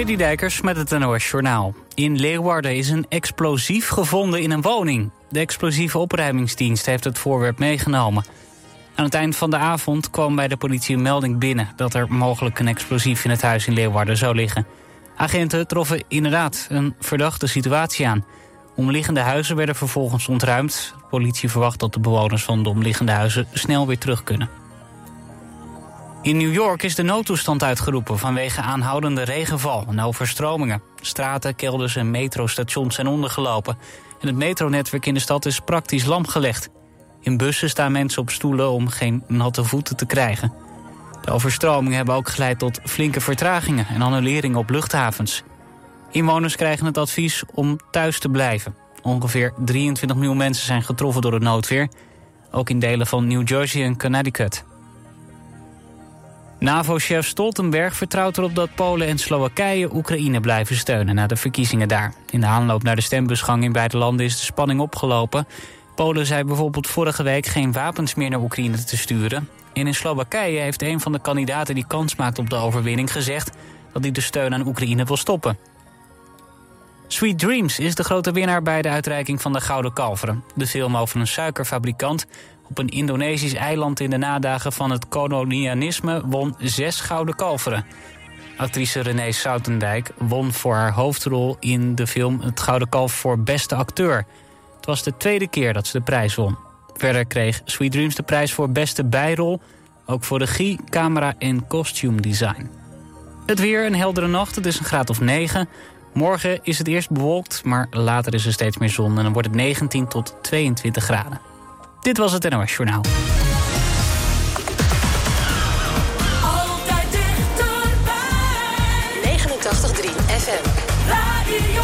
Citydijkers met het NOS Journaal. In Leeuwarden is een explosief gevonden in een woning. De explosieve opruimingsdienst heeft het voorwerp meegenomen. Aan het eind van de avond kwam bij de politie een melding binnen... dat er mogelijk een explosief in het huis in Leeuwarden zou liggen. Agenten troffen inderdaad een verdachte situatie aan. Omliggende huizen werden vervolgens ontruimd. De politie verwacht dat de bewoners van de omliggende huizen snel weer terug kunnen. In New York is de noodtoestand uitgeroepen vanwege aanhoudende regenval en overstromingen. Straten, kelders en metrostations zijn ondergelopen. En het metronetwerk in de stad is praktisch lamgelegd. In bussen staan mensen op stoelen om geen natte voeten te krijgen. De overstromingen hebben ook geleid tot flinke vertragingen en annuleringen op luchthavens. Inwoners krijgen het advies om thuis te blijven. Ongeveer 23 miljoen mensen zijn getroffen door het noodweer. Ook in delen van New Jersey en Connecticut. NAVO-chef Stoltenberg vertrouwt erop dat Polen en Slowakije Oekraïne blijven steunen na de verkiezingen daar. In de aanloop naar de stembusgang in beide landen is de spanning opgelopen. Polen zei bijvoorbeeld vorige week geen wapens meer naar Oekraïne te sturen. En in Slowakije heeft een van de kandidaten die kans maakt op de overwinning gezegd dat hij de steun aan Oekraïne wil stoppen. Sweet Dreams is de grote winnaar bij de uitreiking van de Gouden Kalveren. De film over een suikerfabrikant op een Indonesisch eiland in de nadagen van het kolonialisme won zes gouden kalveren. Actrice Renee Soutendijk won voor haar hoofdrol in de film het Gouden Kalf voor beste acteur. Het was de tweede keer dat ze de prijs won. Verder kreeg Sweet Dreams de prijs voor beste bijrol, ook voor regie, camera en costume design. Het weer, een heldere nacht, het is een graad of 9. Morgen is het eerst bewolkt, maar later is er steeds meer zon... en dan wordt het 19 tot 22 graden. Dit was het NOS Journaal. Altijd dichterbij. 89.3 FM. Radio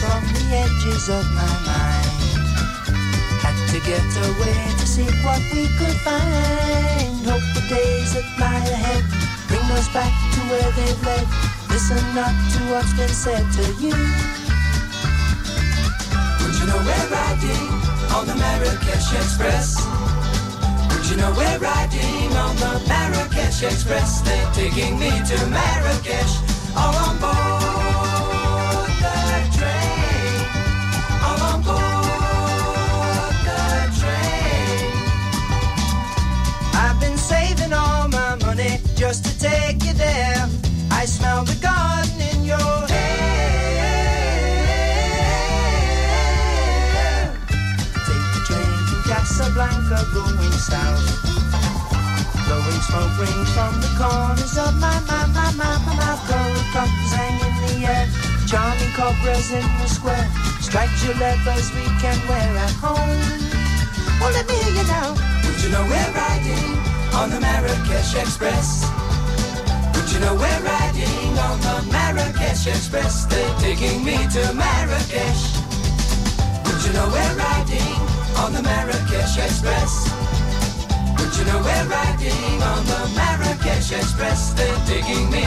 from the edges of my mind. Had to get away to see what we could find. Hope the days that lie ahead bring us back to where they've led. Listen not to what's been said to you. Would you know we're riding on the Marrakesh Express? Would you know we're riding on the Marrakesh Express? They're taking me to Marrakesh, all on board take you there. I smell the garden in your hair. Take the train from Casablanca going south. Blowing smoke rings from the corners of my, my, my, my, my mouth. Gold coppers hang in the air. Charming cobras in the square. Stripes your levers we can wear at home. Well, let me hear you now. Would you know we're riding on the Marrakesh Express? Would you know we're riding on the Marrakesh Express? They're taking me to Marrakesh. Would you know we're riding on the Marrakesh Express? Would you know we're riding on the Marrakesh Express? They're taking me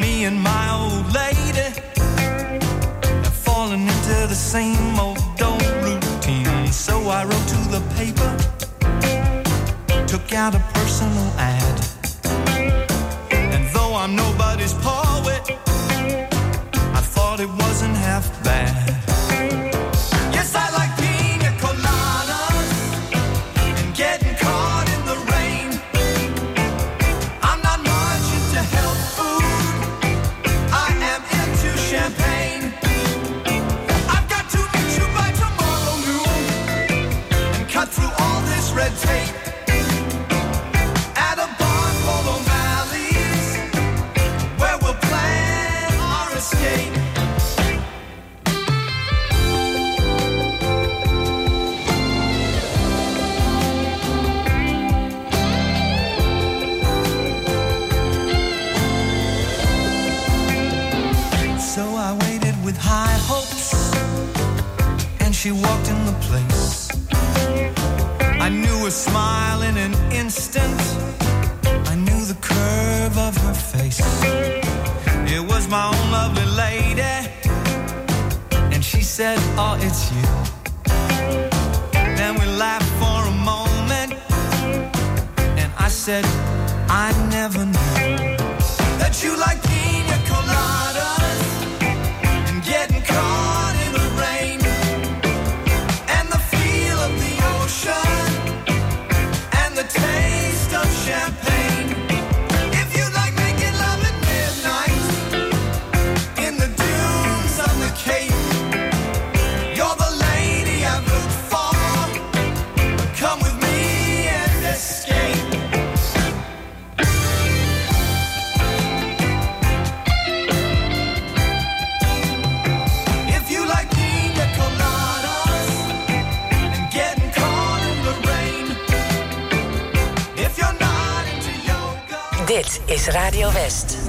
Me and my old lady have fallen into the same old old routine. So I wrote to the paper, took out a personal ad. And though I'm nobody's poet, I thought it wasn't half bad. Radio West.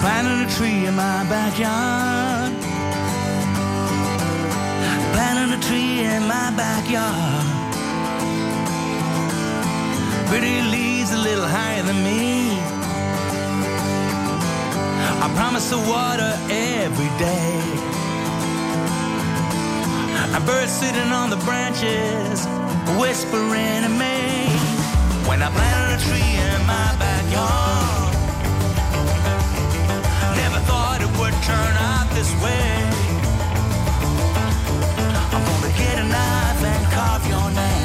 Planted a tree in my backyard. Planted a tree in my backyard. Pretty leaves a little higher than me. I promise to water every day. A bird sitting on the branches, whispering to me. When I planted a tree in my backyard. turn out this way. I'm gonna get a knife and carve your name.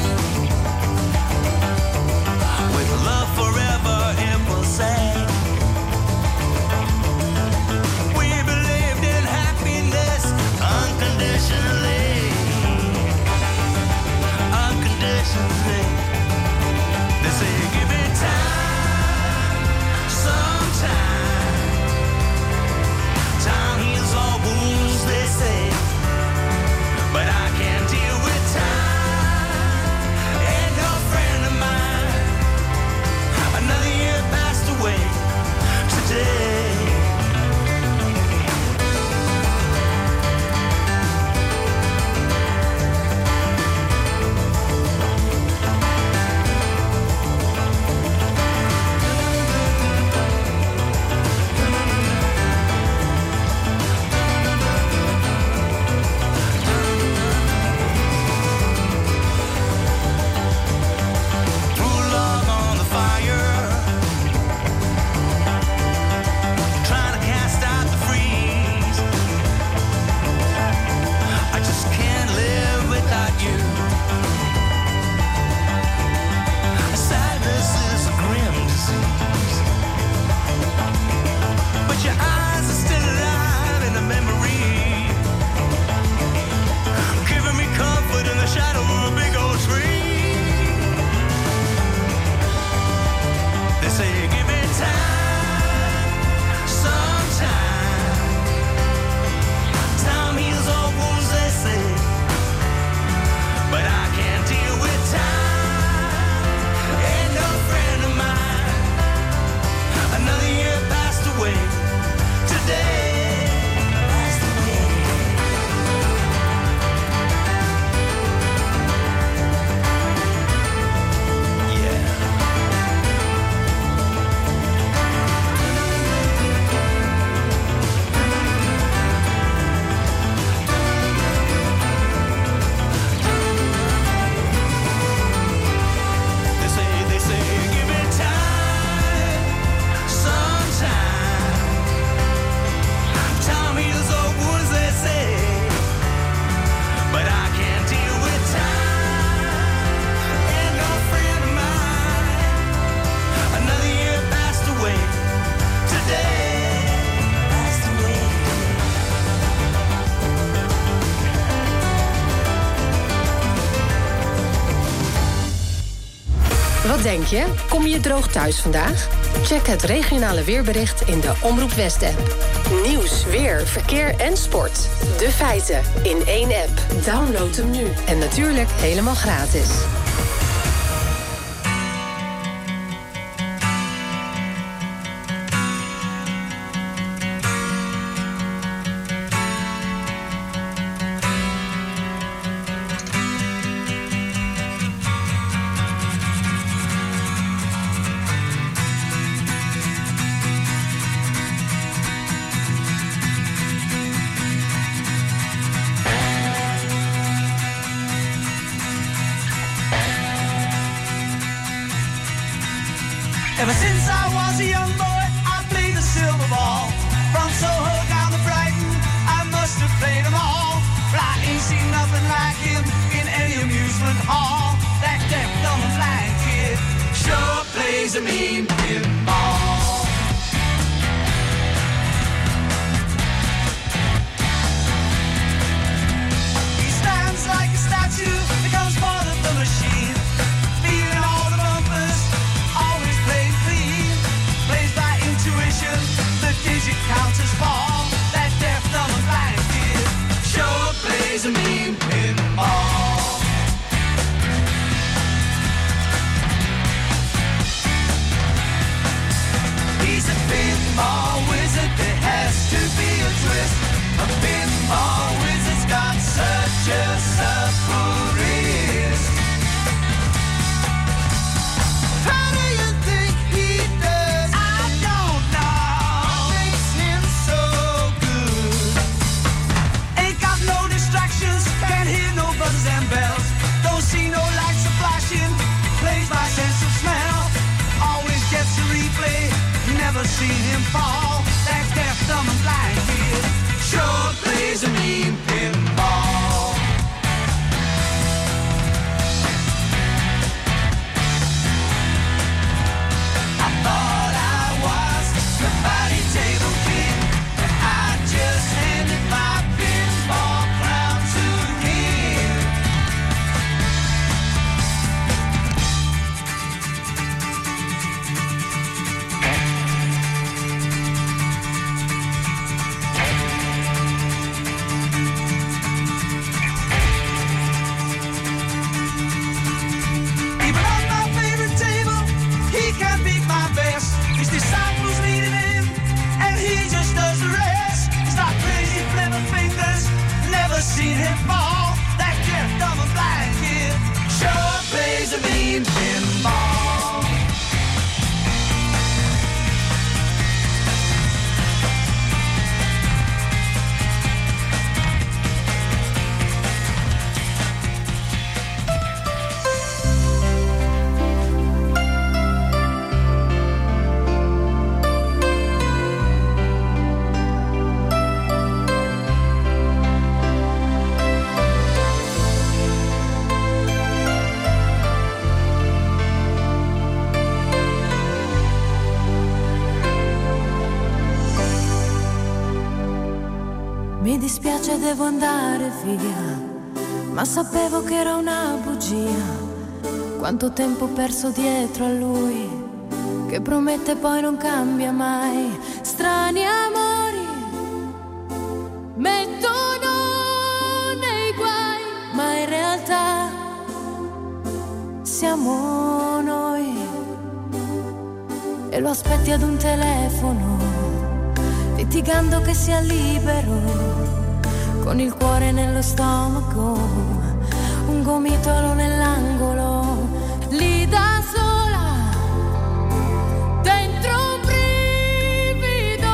denk je? Kom je droog thuis vandaag? Check het regionale weerbericht in de Omroep West-app. Nieuws, weer, verkeer en sport. De feiten in één app. Download hem nu. En natuurlijk helemaal gratis. him fall. That's death, dumb, blind kid. Sure plays a mean pinball. devo andare via, ma sapevo che era una bugia. Quanto tempo perso dietro a lui, che promette poi non cambia mai. Strani amori, mettono nei guai, ma in realtà siamo noi. E lo aspetti ad un telefono, litigando che sia libero con il cuore nello stomaco, un gomitolo nell'angolo, lì da sola, dentro un brivido,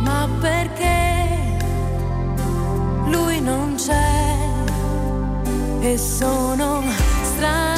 ma perché lui non c'è e sono strano.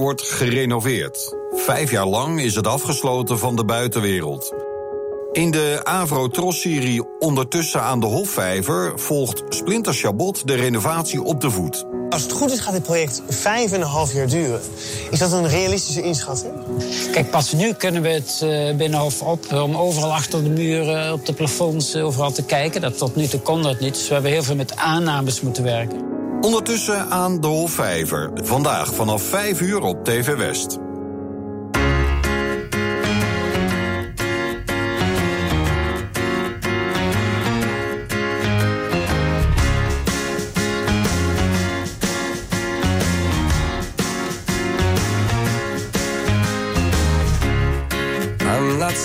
Wordt gerenoveerd. Vijf jaar lang is het afgesloten van de buitenwereld. In de Avro-Tros-serie Ondertussen aan de Hofvijver... volgt Splinter Chabot de renovatie op de voet. Als het goed is, gaat dit project vijf en een half jaar duren. Is dat een realistische inschatting? Kijk, pas nu kunnen we het eh, Binnenhof op om overal achter de muren, op de plafonds, eh, overal te kijken. Dat, tot nu toe kon dat niet, dus we hebben heel veel met aannames moeten werken. Ondertussen aan de Hofvijver. Vandaag vanaf 5 uur op TV West.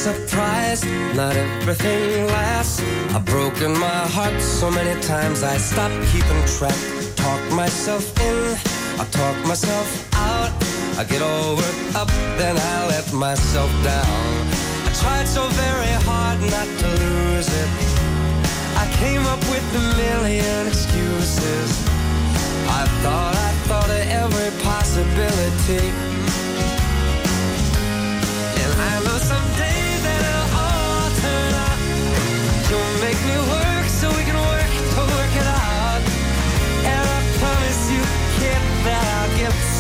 Surprised, not everything lasts. I've broken my heart so many times I stopped keeping track. I talk myself in, I talk myself out. I get all worked up, then I let myself down. I tried so very hard not to lose it. I came up with a million excuses. I thought I thought of every possibility. And I know someday that it'll all turn out. You'll make me work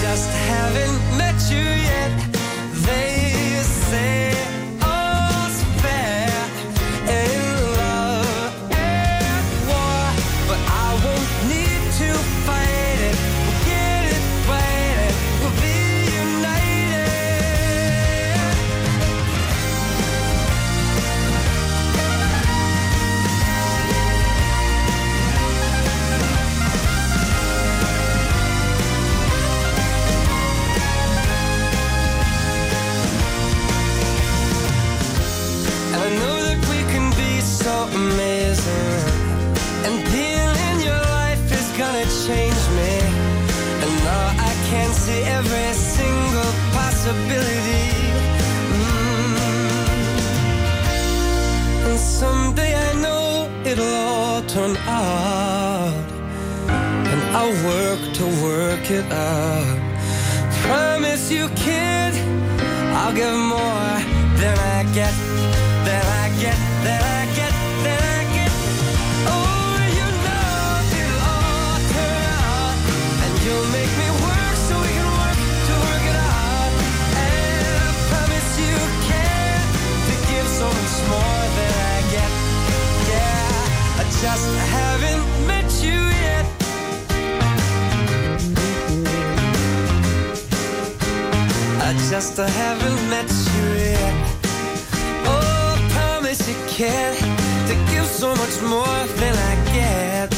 Just haven't met you yet. They say out. And I'll work to work it out. Promise you, kid, I'll give more than I get, I just haven't met you yet. Oh, I promise you can to give so much more than I get.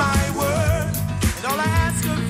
my word. And all I ask of you.